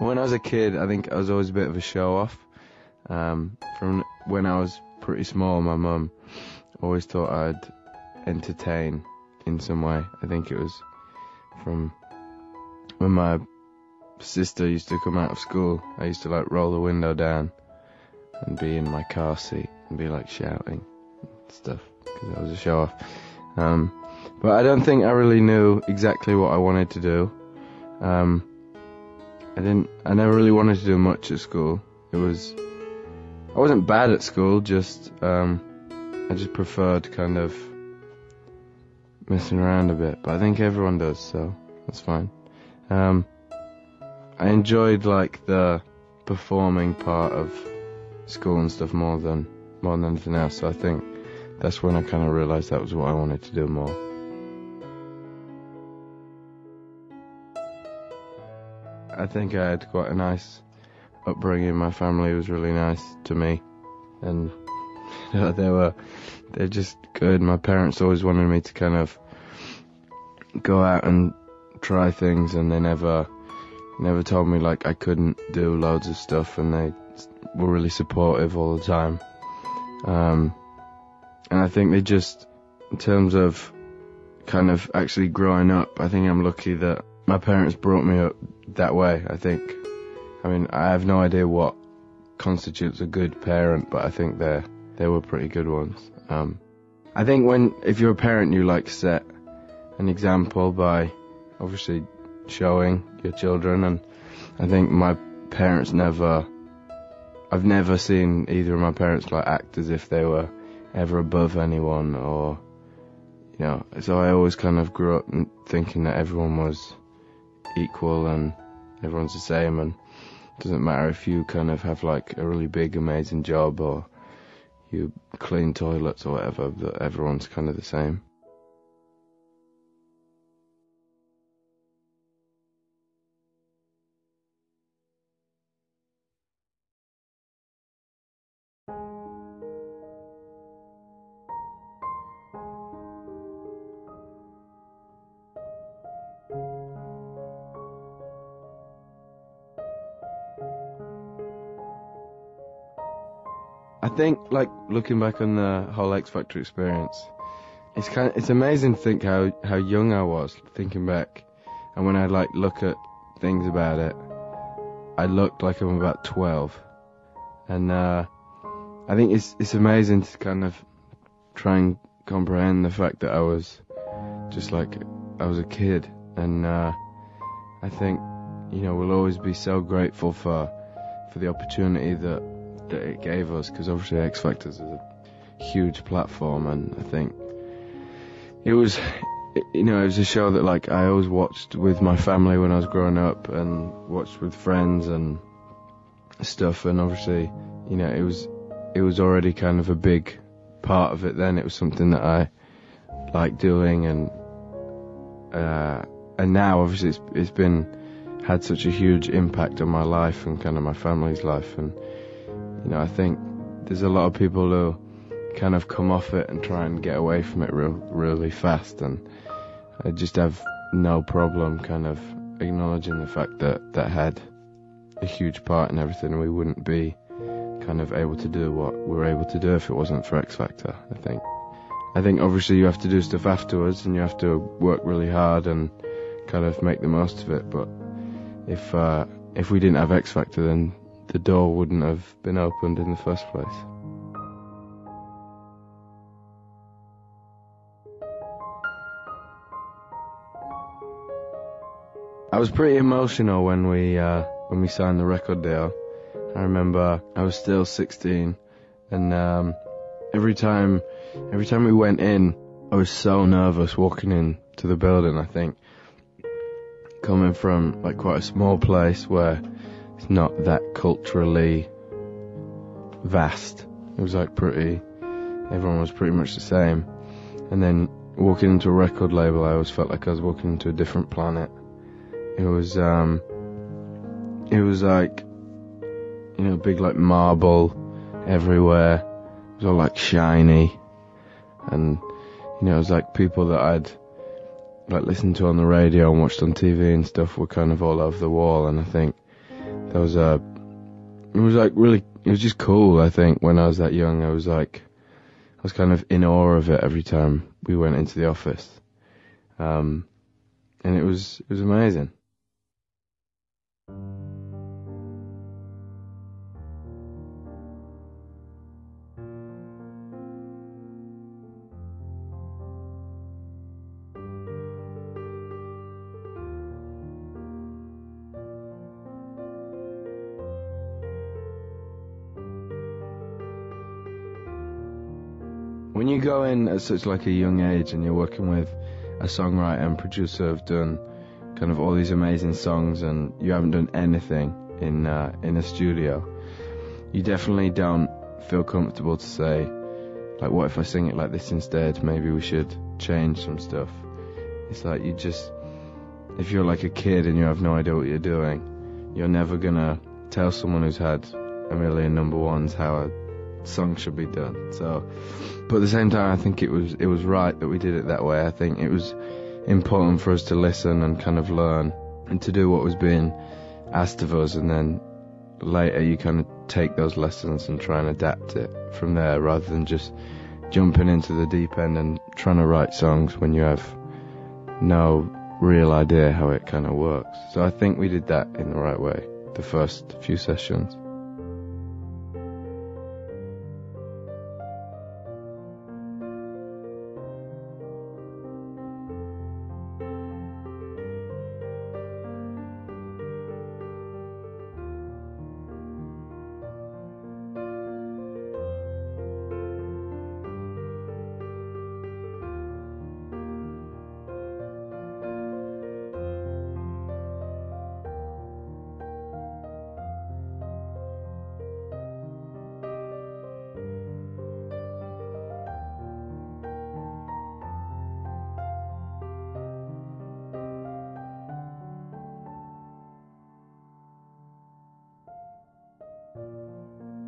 When I was a kid, I think I was always a bit of a show off. Um, from when I was pretty small, my mum always thought I'd entertain in some way. I think it was from when my sister used to come out of school. I used to like roll the window down and be in my car seat and be like shouting stuff because I was a show off. Um, but I don't think I really knew exactly what I wanted to do. Um, I didn't. I never really wanted to do much at school. It was. I wasn't bad at school. Just um, I just preferred kind of messing around a bit. But I think everyone does, so that's fine. Um, I enjoyed like the performing part of school and stuff more than more than anything else. So I think that's when I kind of realised that was what I wanted to do more. I think I had quite a nice upbringing. My family was really nice to me, and you know, they were they're just good. My parents always wanted me to kind of go out and try things, and they never never told me like I couldn't do loads of stuff, and they were really supportive all the time. Um, and I think they just, in terms of kind of actually growing up, I think I'm lucky that my parents brought me up that way. I think, I mean, I have no idea what constitutes a good parent, but I think they they were pretty good ones. Um, I think when if you're a parent, you like set an example by obviously showing your children, and I think my parents never. I've never seen either of my parents like act as if they were ever above anyone or you know so I always kind of grew up thinking that everyone was equal and everyone's the same and it doesn't matter if you kind of have like a really big amazing job or you clean toilets or whatever that everyone's kind of the same think, like looking back on the whole X Factor experience, it's kind of, it's amazing to think how how young I was thinking back, and when I like look at things about it, I looked like I'm about twelve, and uh, I think it's it's amazing to kind of try and comprehend the fact that I was just like I was a kid, and uh, I think you know we'll always be so grateful for for the opportunity that that it gave us because obviously X Factor is a huge platform, and I think it was, you know, it was a show that like I always watched with my family when I was growing up, and watched with friends and stuff, and obviously, you know, it was it was already kind of a big part of it. Then it was something that I liked doing, and uh, and now obviously it's it's been had such a huge impact on my life and kind of my family's life and you know, I think there's a lot of people who kind of come off it and try and get away from it real, really fast, and I just have no problem kind of acknowledging the fact that that had a huge part in everything. We wouldn't be kind of able to do what we're able to do if it wasn't for X Factor. I think. I think obviously you have to do stuff afterwards, and you have to work really hard and kind of make the most of it. But if uh, if we didn't have X Factor, then the door wouldn't have been opened in the first place. I was pretty emotional when we uh, when we signed the record deal. I remember I was still 16, and um, every time every time we went in, I was so nervous walking in to the building. I think coming from like quite a small place where it's not that culturally vast. It was like pretty, everyone was pretty much the same. And then walking into a record label, I always felt like I was walking into a different planet. It was, um, it was like, you know, big like marble everywhere. It was all like shiny. And, you know, it was like people that I'd like listened to on the radio and watched on TV and stuff were kind of all over the wall. And I think that was uh, it was like really, it was just cool. I think when I was that young, I was like, I was kind of in awe of it every time we went into the office, um, and it was it was amazing. Go in at such like a young age and you're working with a songwriter and producer who've done kind of all these amazing songs and you haven't done anything in uh, in a studio, you definitely don't feel comfortable to say like what if I sing it like this instead? Maybe we should change some stuff. It's like you just if you're like a kid and you have no idea what you're doing, you're never gonna tell someone who's had a million number ones how song should be done. So, but at the same time, I think it was it was right that we did it that way. I think it was important for us to listen and kind of learn and to do what was being asked of us, and then later you kind of take those lessons and try and adapt it from there, rather than just jumping into the deep end and trying to write songs when you have no real idea how it kind of works. So I think we did that in the right way the first few sessions.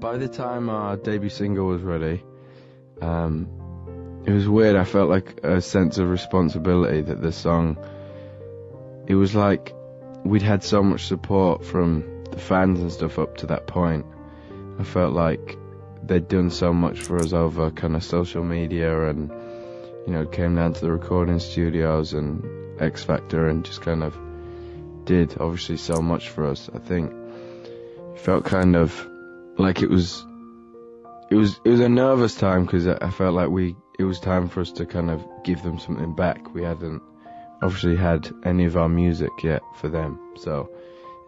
By the time our debut single was ready, um, it was weird. I felt like a sense of responsibility that the song. It was like we'd had so much support from the fans and stuff up to that point. I felt like they'd done so much for us over kind of social media and you know came down to the recording studios and X Factor and just kind of did obviously so much for us. I think felt kind of like it was it was it was a nervous time because I felt like we it was time for us to kind of give them something back. We hadn't obviously had any of our music yet for them, so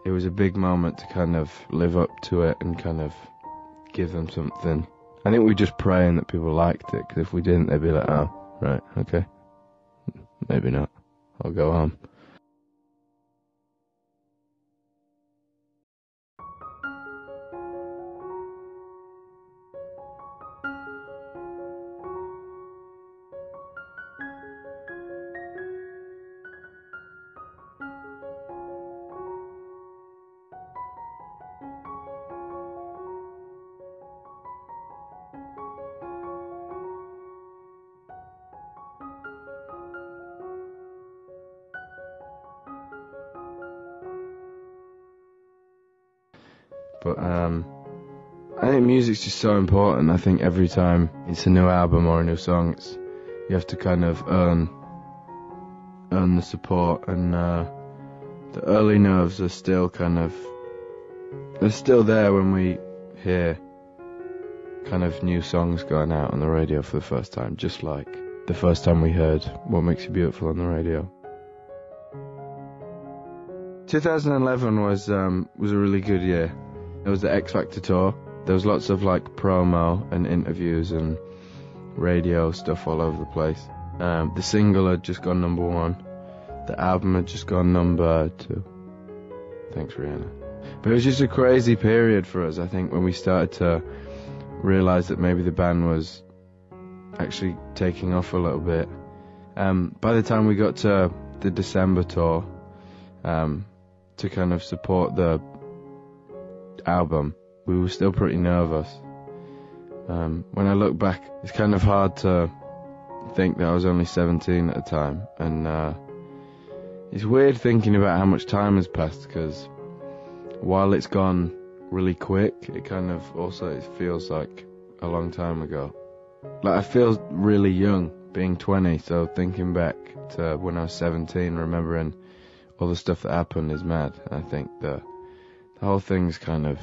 it was a big moment to kind of live up to it and kind of give them something. I think we were just praying that people liked it because if we didn't, they'd be like, oh, right, okay, maybe not. I'll go home. But um, I think music's just so important. I think every time it's a new album or a new song, it's you have to kind of earn earn the support, and uh, the early nerves are still kind of they're still there when we hear kind of new songs going out on the radio for the first time, just like the first time we heard What Makes You Beautiful on the radio. 2011 was um, was a really good year. It was the X Factor tour. There was lots of like promo and interviews and radio stuff all over the place. Um, the single had just gone number one. The album had just gone number two. Thanks, Rihanna. But it was just a crazy period for us, I think, when we started to realize that maybe the band was actually taking off a little bit. Um, by the time we got to the December tour, um, to kind of support the album, we were still pretty nervous. Um, when I look back, it's kind of hard to think that I was only 17 at the time, and uh, it's weird thinking about how much time has passed because while it's gone really quick, it kind of also it feels like a long time ago. Like I feel really young being 20, so thinking back to when I was 17, remembering all the stuff that happened is mad. I think the the whole thing's kind of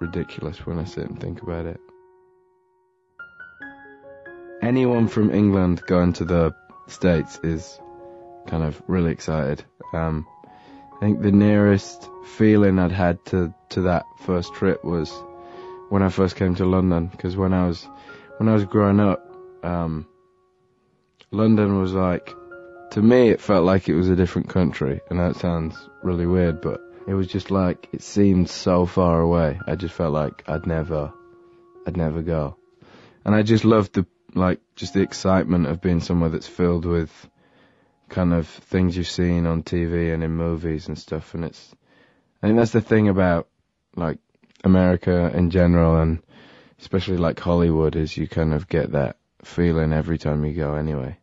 ridiculous when I sit and think about it. Anyone from England going to the States is kind of really excited. Um, I think the nearest feeling I'd had to, to that first trip was when I first came to London, because when I was when I was growing up, um, London was like to me it felt like it was a different country, and that sounds really weird, but it was just like it seemed so far away. I just felt like I'd never, I'd never go, and I just loved the like just the excitement of being somewhere that's filled with kind of things you've seen on TV and in movies and stuff. And it's, I think that's the thing about like America in general and especially like Hollywood is you kind of get that feeling every time you go anyway.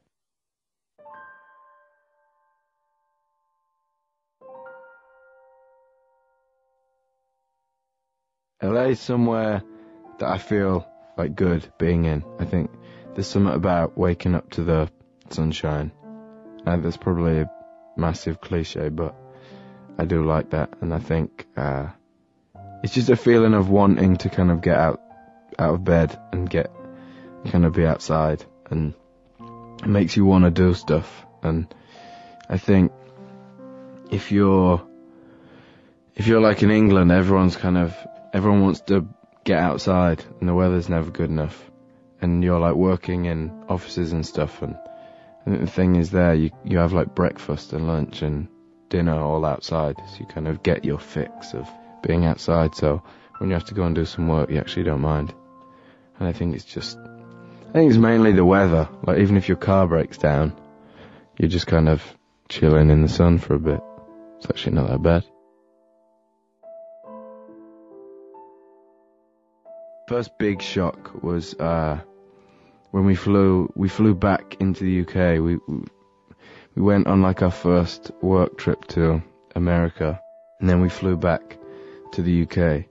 LA is somewhere that I feel like good being in. I think there's something about waking up to the sunshine. And that's probably a massive cliche, but I do like that. And I think uh, it's just a feeling of wanting to kind of get out out of bed and get kind of be outside, and it makes you want to do stuff. And I think if you're if you're like in England, everyone's kind of everyone wants to get outside, and the weather's never good enough. And you're like working in offices and stuff and, the thing is there you you have like breakfast and lunch and dinner all outside so you kind of get your fix of being outside. So when you have to go and do some work you actually don't mind. And I think it's just I think it's mainly the weather. Like even if your car breaks down you're just kind of chilling in the sun for a bit. It's actually not that bad first big shock was uh when we flew we flew back into the UK. We we went on like our first work trip to America, and then we flew back to the UK,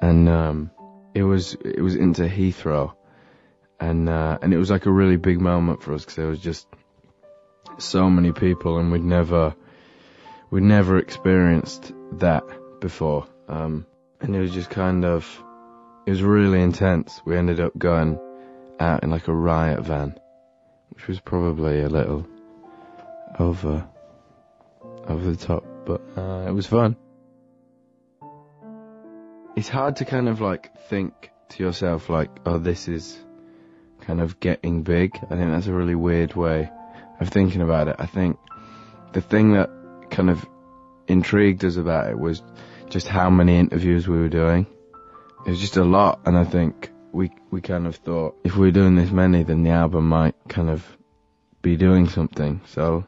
and um, it was it was into Heathrow, and uh, and it was like a really big moment for us because there was just so many people, and we'd never we'd never experienced that before, um, and it was just kind of it was really intense. We ended up going out in like a riot van, which was probably a little over over the top, but uh, it was fun. It's hard to kind of like think to yourself like, oh, this is kind of getting big. I think that's a really weird way of thinking about it. I think the thing that kind of intrigued us about it was just how many interviews we were doing. It was just a lot, and I think we we kind of thought if we are doing this many, then the album might kind of be doing something. So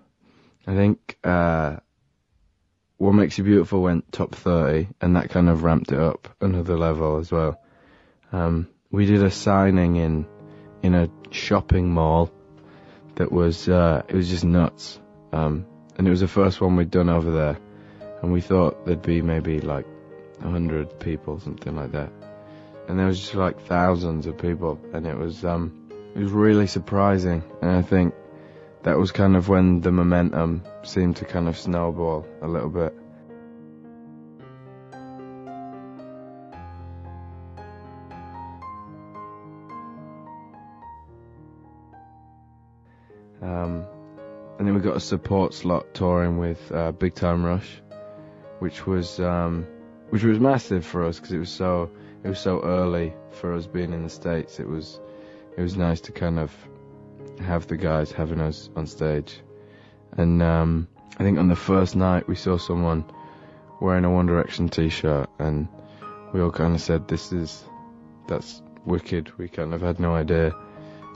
I think uh, what makes you beautiful went top 30, and that kind of ramped it up another level as well. Um, we did a signing in in a shopping mall that was uh, it was just nuts, um, and it was the first one we'd done over there, and we thought there'd be maybe like a hundred people, something like that and there was just like thousands of people, and it was um, it was really surprising, and I think that was kind of when the momentum seemed to kind of snowball a little bit. Um, and then we got a support slot touring with uh, Big Time Rush, which was um, which was massive for us because it was so it was so early for us being in the states. It was it was nice to kind of have the guys having us on stage. And um, I think on the first night we saw someone wearing a One Direction T-shirt, and we all kind of said, "This is that's wicked." We kind of had no idea.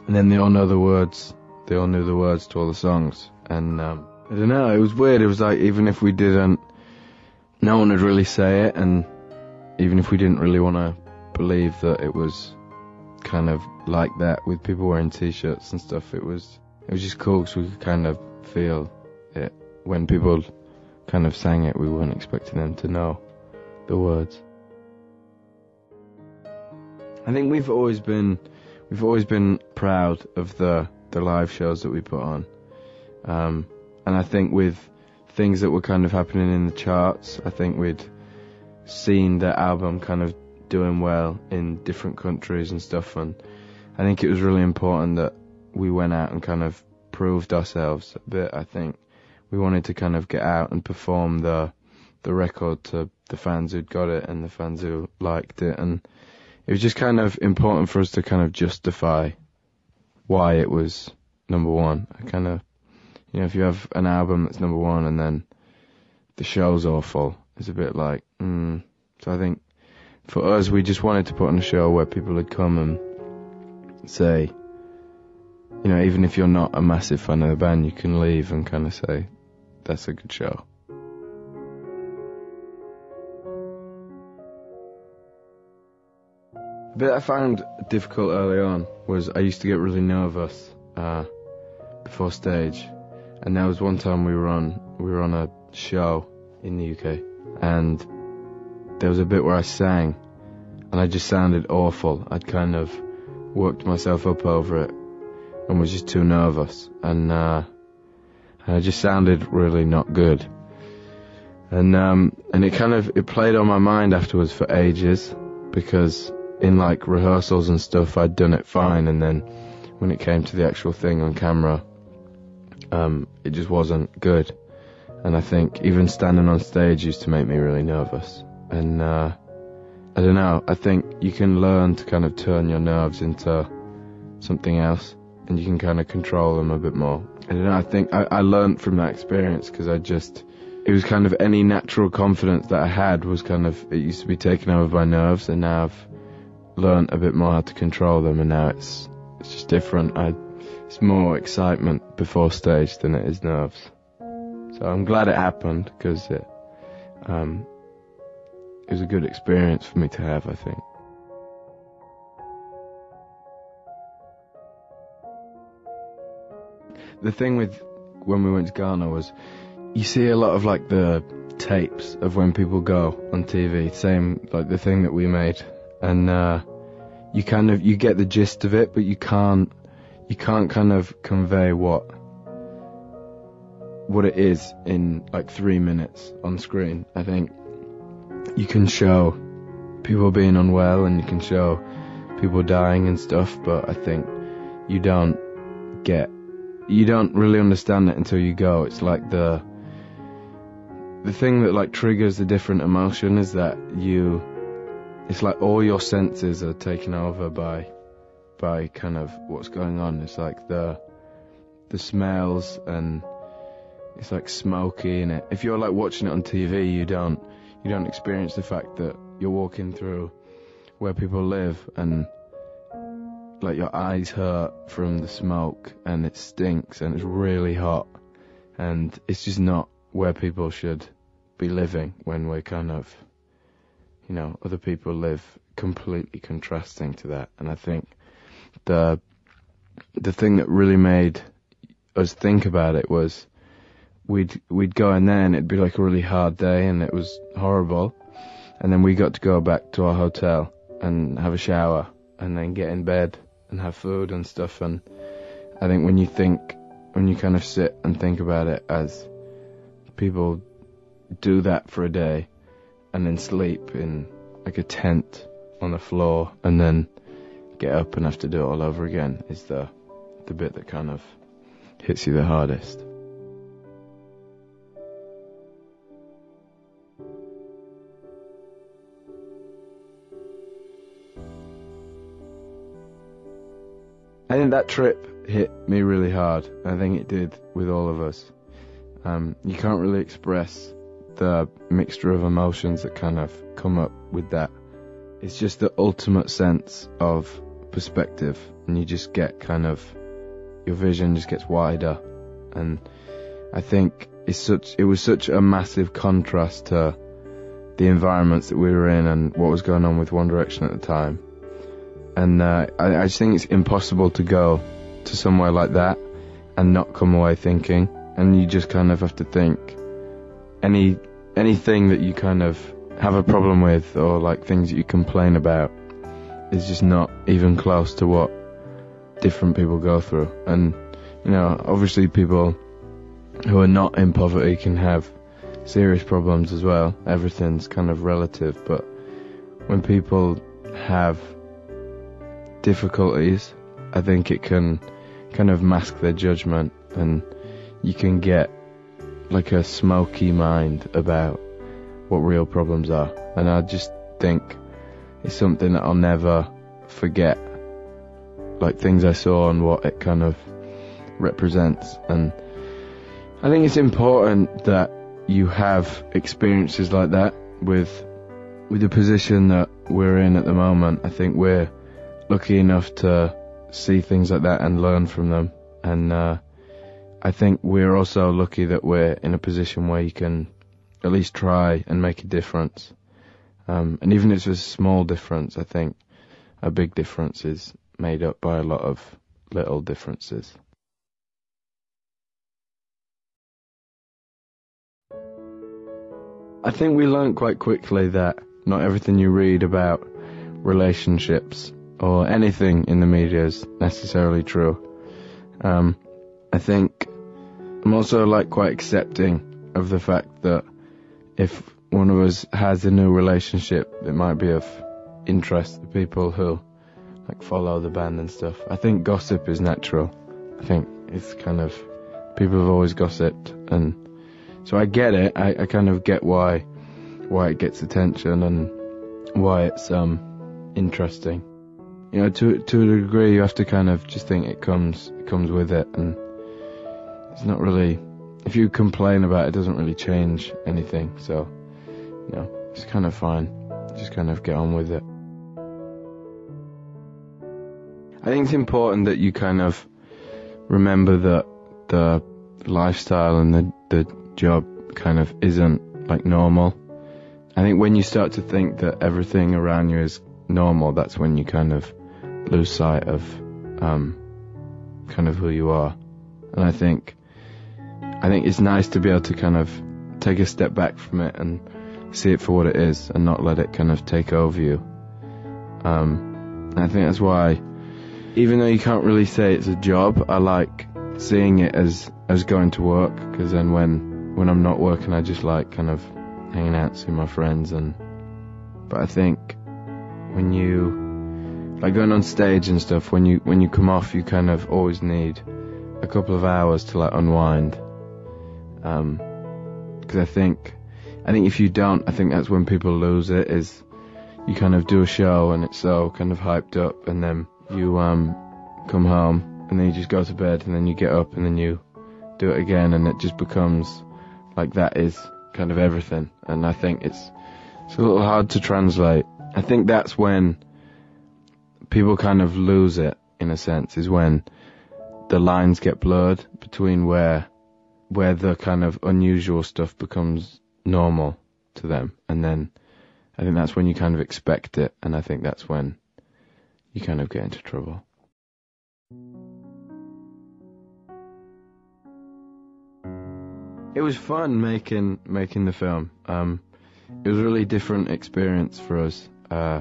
And then they all know the words. They all knew the words to all the songs, and um, I don't know. It was weird. It was like even if we didn't, no one would really say it, and even if we didn't really want to believe that it was kind of like that with people wearing t-shirts and stuff, it was it was just cool because we could kind of feel it when people kind of sang it. We weren't expecting them to know the words. I think we've always been we've always been proud of the the live shows that we put on, um, and I think with things that were kind of happening in the charts, I think we'd seen the album kind of doing well in different countries and stuff, and I think it was really important that we went out and kind of proved ourselves a bit. I think we wanted to kind of get out and perform the the record to the fans who'd got it and the fans who liked it, and it was just kind of important for us to kind of justify why it was number one. I kind of, you know, if you have an album that's number one and then the show's awful, it's a bit like, mm. so I think for us, we just wanted to put on a show where people would come and say, you know, even if you're not a massive fan of the band, you can leave and kind of say, that's a good show. The bit I found difficult early on was I used to get really nervous uh, before stage, and there was one time we were on we were on a show in the UK, and there was a bit where I sang, and I just sounded awful. I'd kind of worked myself up over it, and was just too nervous, and uh, I just sounded really not good. And um, and it kind of it played on my mind afterwards for ages because in like rehearsals and stuff, I'd done it fine, and then when it came to the actual thing on camera, um, it just wasn't good. And I think even standing on stage used to make me really nervous. And uh, I don't know. I think you can learn to kind of turn your nerves into something else, and you can kind of control them a bit more. I don't know. I think I, I learned from that experience because I just it was kind of any natural confidence that I had was kind of it used to be taken over by nerves, and now I've learned a bit more how to control them, and now it's it's just different. I it's more excitement before stage than it is nerves. So I'm glad it happened because it um, it was a good experience for me to have. I think. The thing with when we went to Ghana was you see a lot of like the tapes of when people go on TV, same like the thing that we made and uh, you kind of you get the gist of it, but you can't you can't kind of convey what what it is in like three minutes on screen. I think you can show people being unwell and you can show people dying and stuff, but I think you don't get you don't really understand it until you go. It's like the the thing that like triggers the different emotion is that you it's like all your senses are taken over by by kind of what's going on. It's like the the smells and it's like smoky in it. If you're like watching it on TV, you don't you don't experience the fact that you're walking through where people live and like your eyes hurt from the smoke and it stinks and it's really hot and it's just not where people should be living when we're kind of you know, other people live completely contrasting to that. And I think the the thing that really made us think about it was we'd we'd go in there and it'd be like a really hard day and it was horrible. And then we got to go back to our hotel and have a shower and then get in bed and have food and stuff. And I think when you think, when you kind of sit and think about it as people do that for a day, and then sleep in like a tent on the floor and then get up and have to do it all over again is the the bit that kind of hits you the hardest. I think that trip hit me really hard. I think it did with all of us. Um, you can't really express the mixture of emotions that kind of come up with that. It's just the ultimate sense of perspective, and you just get kind of your vision just gets wider, and I think it's such it was such a massive contrast to the environments that we were in and what was going on with One Direction at the time, and uh, I, I just think it's impossible to go to somewhere like that and not come away thinking, and you just kind of have to think any anything that you kind of have a problem with or like things that you complain about is just not even close to what different people go through. And, you know, obviously people who are not in poverty can have serious problems as well. Everything's kind of relative, but when people have difficulties, I think it can kind of mask their judgment and you can get like a smoky mind about what real problems are. And I just think it's something that I'll never forget. Like things I saw and what it kind of represents. And I think it's important that you have experiences like that with with the position that we're in at the moment. I think we're lucky enough to see things like that and learn from them. And uh, I think we're also lucky that we're in a position where you can at least try and make a difference. Um, and even if it's a small difference, I think a big difference is made up by a lot of little differences. I think we learned quite quickly that not everything you read about relationships or anything in the media is necessarily true. Um, I think I'm also like quite accepting of the fact that if one of us has a new relationship, it might be of interest to people who like follow the band and stuff. I think gossip is natural. I think it's kind of people have always gossiped, and so I get it. I, I kind of get why why it gets attention and why it's um interesting. You know, to to a degree, you have to kind of just think it comes it comes with it, and it's not really. If you complain about it, it doesn't really change anything. So, you know, it's kind of fine. Just kind of get on with it. I think it's important that you kind of remember that the lifestyle and the the job kind of isn't like normal. I think when you start to think that everything around you is normal, that's when you kind of lose sight of um, kind of who you are. And I think I think it's nice to be able to kind of take a step back from it and see it for what it is and not let it kind of take over you. Um, I think that's why, even though you can't really say it's a job, I like seeing it as as going to work because then when when I'm not working, I just like kind of hanging out, seeing my friends, and but I think when you like going on stage and stuff, when you when you come off, you kind of always need a couple of hours to like unwind. Um, because I think I think if you don't, I think that's when people lose it. Is you kind of do a show and it's so kind of hyped up, and then you um come home and then you just go to bed, and then you get up and then you do it again, and it just becomes like that is kind of everything. And I think it's it's a little hard to translate. I think that's when people kind of lose it in a sense, is when the lines get blurred between where where the kind of unusual stuff becomes normal to them, and then I think that's when you kind of expect it, and I think that's when you kind of get into trouble. It was fun making making the film. Um, it was a really different experience for us. Uh,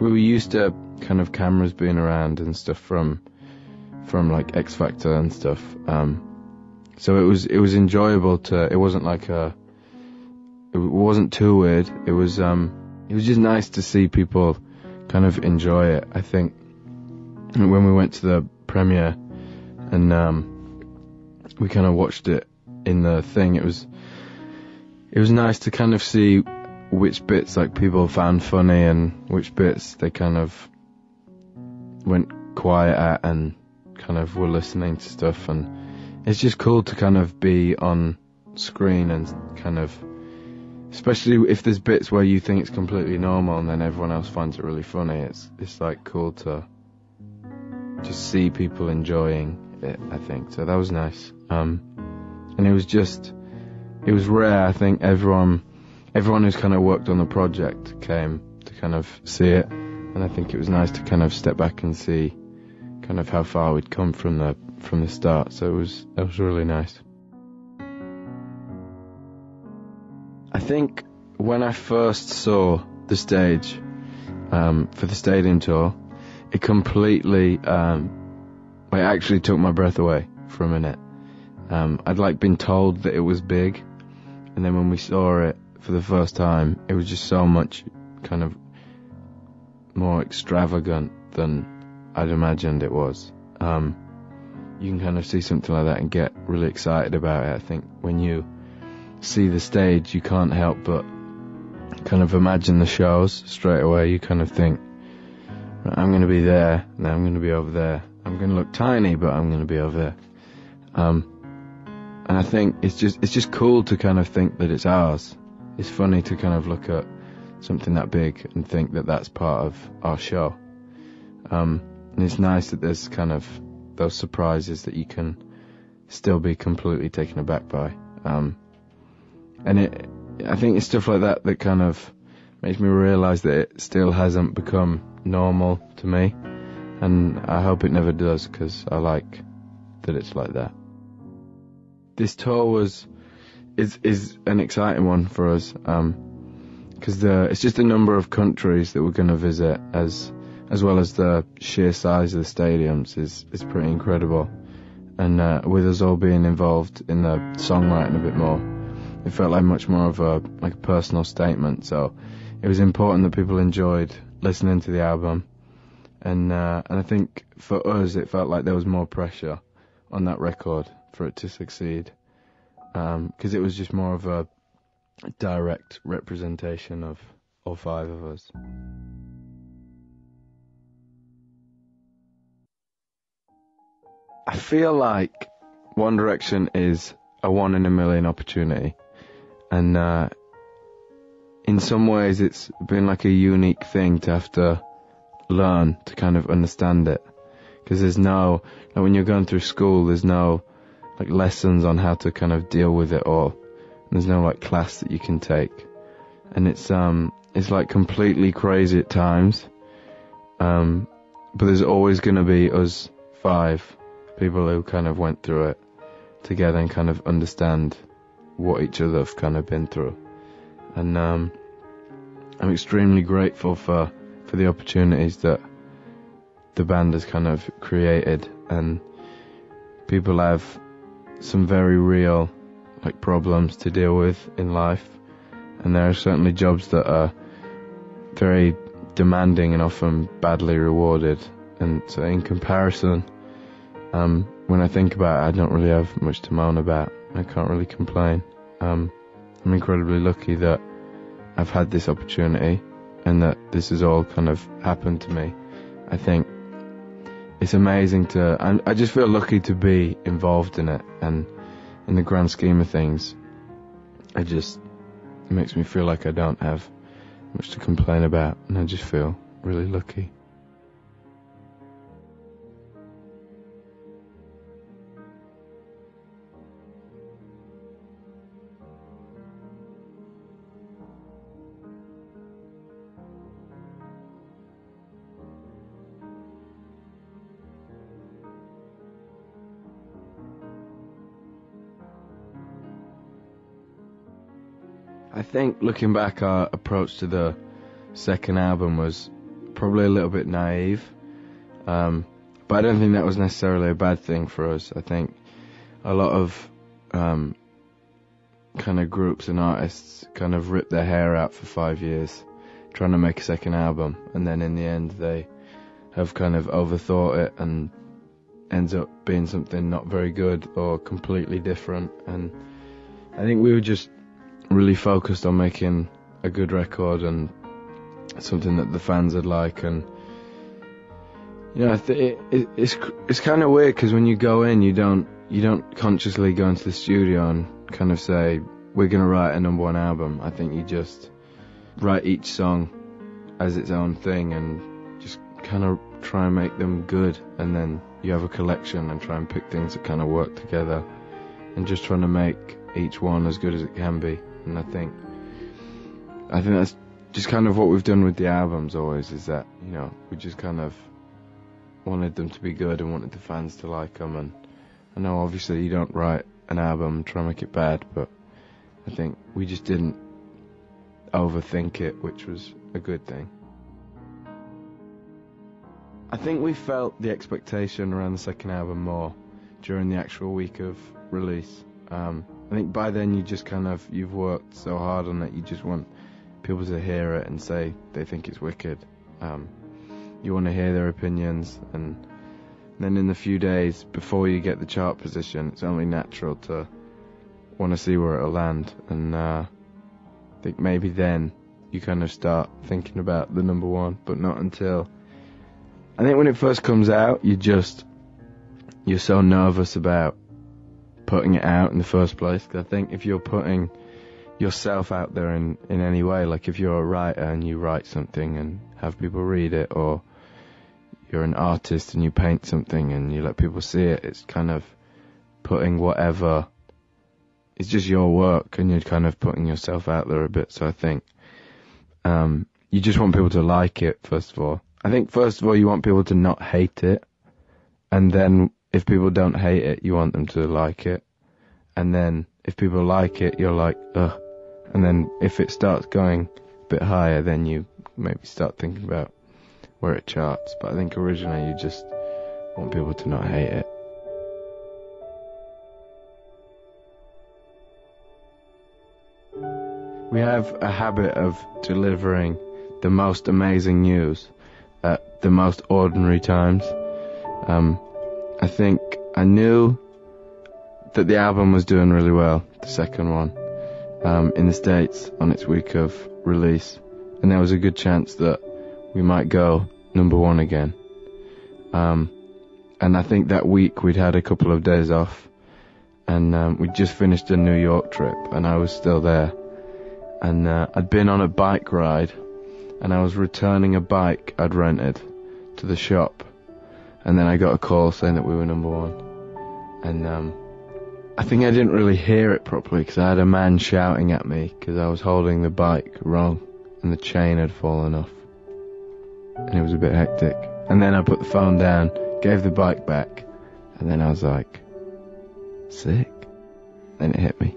we were used to kind of cameras being around and stuff from from like X Factor and stuff. Um, so it was it was enjoyable to. It wasn't like a. It wasn't too weird. It was um. It was just nice to see people kind of enjoy it. I think when we went to the premiere and um, we kind of watched it in the thing, it was it was nice to kind of see which bits like people found funny and which bits they kind of went quiet at and kind of were listening to stuff. And it's just cool to kind of be on screen and kind of especially if there's bits where you think it's completely normal and then everyone else finds it really funny it's it's like cool to just see people enjoying it I think. So that was nice. Um and it was just it was rare I think everyone everyone who's kind of worked on the project came to kind of see it and I think it was nice to kind of step back and see kind of how far we'd come from the from the start. So it was that was really nice. I think when I first saw the stage um, for the stadium tour, it completely, um, it actually took my breath away for a minute. Um, I'd like been told that it was big, and then when we saw it for the first time, it was just so much kind of more extravagant than I'd imagined it was. Um, you can kind of see something like that and get really excited about it. I think when you see the stage, you can't help but kind of imagine the shows straight away. You kind of think, I'm going to be there, and I'm going to be over there. I'm going to look tiny, but I'm going to be over there. Um, and I think it's just it's just cool to kind of think that it's ours. It's funny to kind of look at something that big and think that that's part of our show. Um, and it's nice that there's kind of those surprises that you can still be completely taken aback by. Um, and it, I think it's stuff like that that kind of makes me realise that it still hasn't become normal to me, and I hope it never does because I like that it's like that. This tour was is is an exciting one for us because um, the it's just the number of countries that we're going to visit as as well as the sheer size of the stadiums is is pretty incredible, and uh, with us all being involved in the songwriting a bit more it felt like much more of a like a personal statement. So it was important that people enjoyed listening to the album, and uh, and I think for us it felt like there was more pressure on that record for it to succeed, because um, it was just more of a direct representation of all five of us. I feel like One Direction is a one in a million opportunity and uh, in some ways it's been like a unique thing to have to learn to kind of understand it because there's no like when you're going through school there's no like lessons on how to kind of deal with it all and there's no like class that you can take and it's um it's like completely crazy at times um but there's always going to be us five people who kind of went through it together and kind of understand what each other have kind of been through. And um, I'm extremely grateful for, for the opportunities that the band has kind of created. And people have some very real like problems to deal with in life. And there are certainly jobs that are very demanding and often badly rewarded. And so in comparison, um, when I think about it, I don't really have much to moan about. I can't really complain. Um, I'm incredibly lucky that I've had this opportunity and that this has all kind of happened to me. I think it's amazing to, I, I just feel lucky to be involved in it and in the grand scheme of things, it just it makes me feel like I don't have much to complain about and I just feel really lucky. I think looking back, our approach to the second album was probably a little bit naive. Um, but I don't think that was necessarily a bad thing for us. I think a lot of um, kind of groups and artists kind of rip their hair out for five years trying to make a second album, and then in the end they have kind of overthought it and ends up being something not very good or completely different. And I think we were just really focused on making a good record and something that the fans would like and you know it, it, it's it's kind of weird because when you go in you don't you don't consciously go into the studio and kind of say we're gonna write a number one album. I think you just write each song as its own thing and just kind of try and make them good and then you have a collection and try and pick things that kind of work together and just trying to make each one as good as it can be and I think I think that's just kind of what we've done with the albums always is that you know we just kind of wanted them to be good and wanted the fans to like them and I know obviously you don't write an album try and make it bad but I think we just didn't overthink it, which was a good thing. I think we felt the expectation around the second album more during the actual week of release. Um, I think by then you just kind of you've worked so hard on it, you just want people to hear it and say they think it's wicked. Um, you want to hear their opinions, and then in the few days before you get the chart position, it's only natural to want to see where it'll land. And uh, I think maybe then you kind of start thinking about the number one, but not until. I think when it first comes out, you just you're so nervous about putting it out in the first place. Cause I think if you're putting yourself out there in in any way, like if you're a writer and you write something and have people read it, or you're an artist and you paint something and you let people see it, it's kind of putting whatever. It's just your work and you're kind of putting yourself out there a bit. So I think um, you just want people to like it first of all. I think first of all you want people to not hate it, and then if people don't hate it, you want them to like it, and then if people like it, you're like ugh, and then if it starts going a bit higher, then you maybe start thinking about where it charts. But I think originally you just want people to not hate it. We have a habit of delivering the most amazing news at the most ordinary times. Um, I think I knew that the album was doing really well, the second one, um, in the States on its week of release, and there was a good chance that we might go number one again. Um, and I think that week we'd had a couple of days off, and um, we'd just finished a New York trip, and I was still there, and uh, I'd been on a bike ride, and I was returning a bike I'd rented to the shop, and then I got a call saying that we were number one, and um, I think I didn't really hear it properly because I had a man shouting at me because I was holding the bike wrong, and the chain had fallen off and it was a bit hectic. And then I put the phone down, gave the bike back, and then I was like, sick. Then it hit me.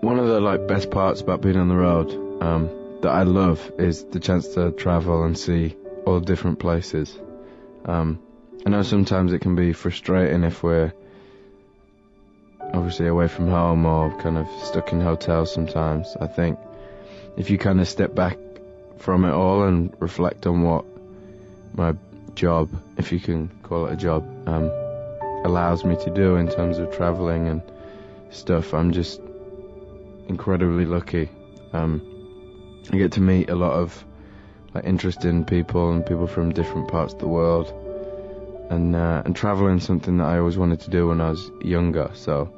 One of the like best parts about being on the road um, that I love is the chance to travel and see all different places. Um, I know sometimes it can be frustrating if we're obviously away from home or kind of stuck in hotels sometimes. I think if you kind of step back from it all and reflect on what my job, if you can call it a job, um, allows me to do in terms of traveling and stuff. I'm just incredibly lucky. Um, I get to meet a lot of like interesting people and people from different parts of the world, and uh, and traveling something that I always wanted to do when I was younger. So,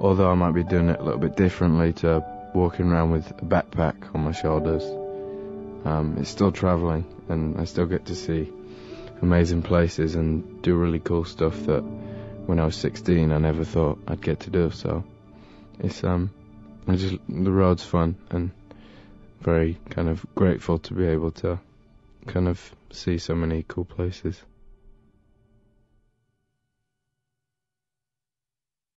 although I might be doing it a little bit differently to walking around with a backpack on my shoulders um, it's still traveling, and I still get to see amazing places and do really cool stuff that when I was 16 I never thought I'd get to do. So it's um, I just the road's fun and very kind of grateful to be able to kind of see so many cool places.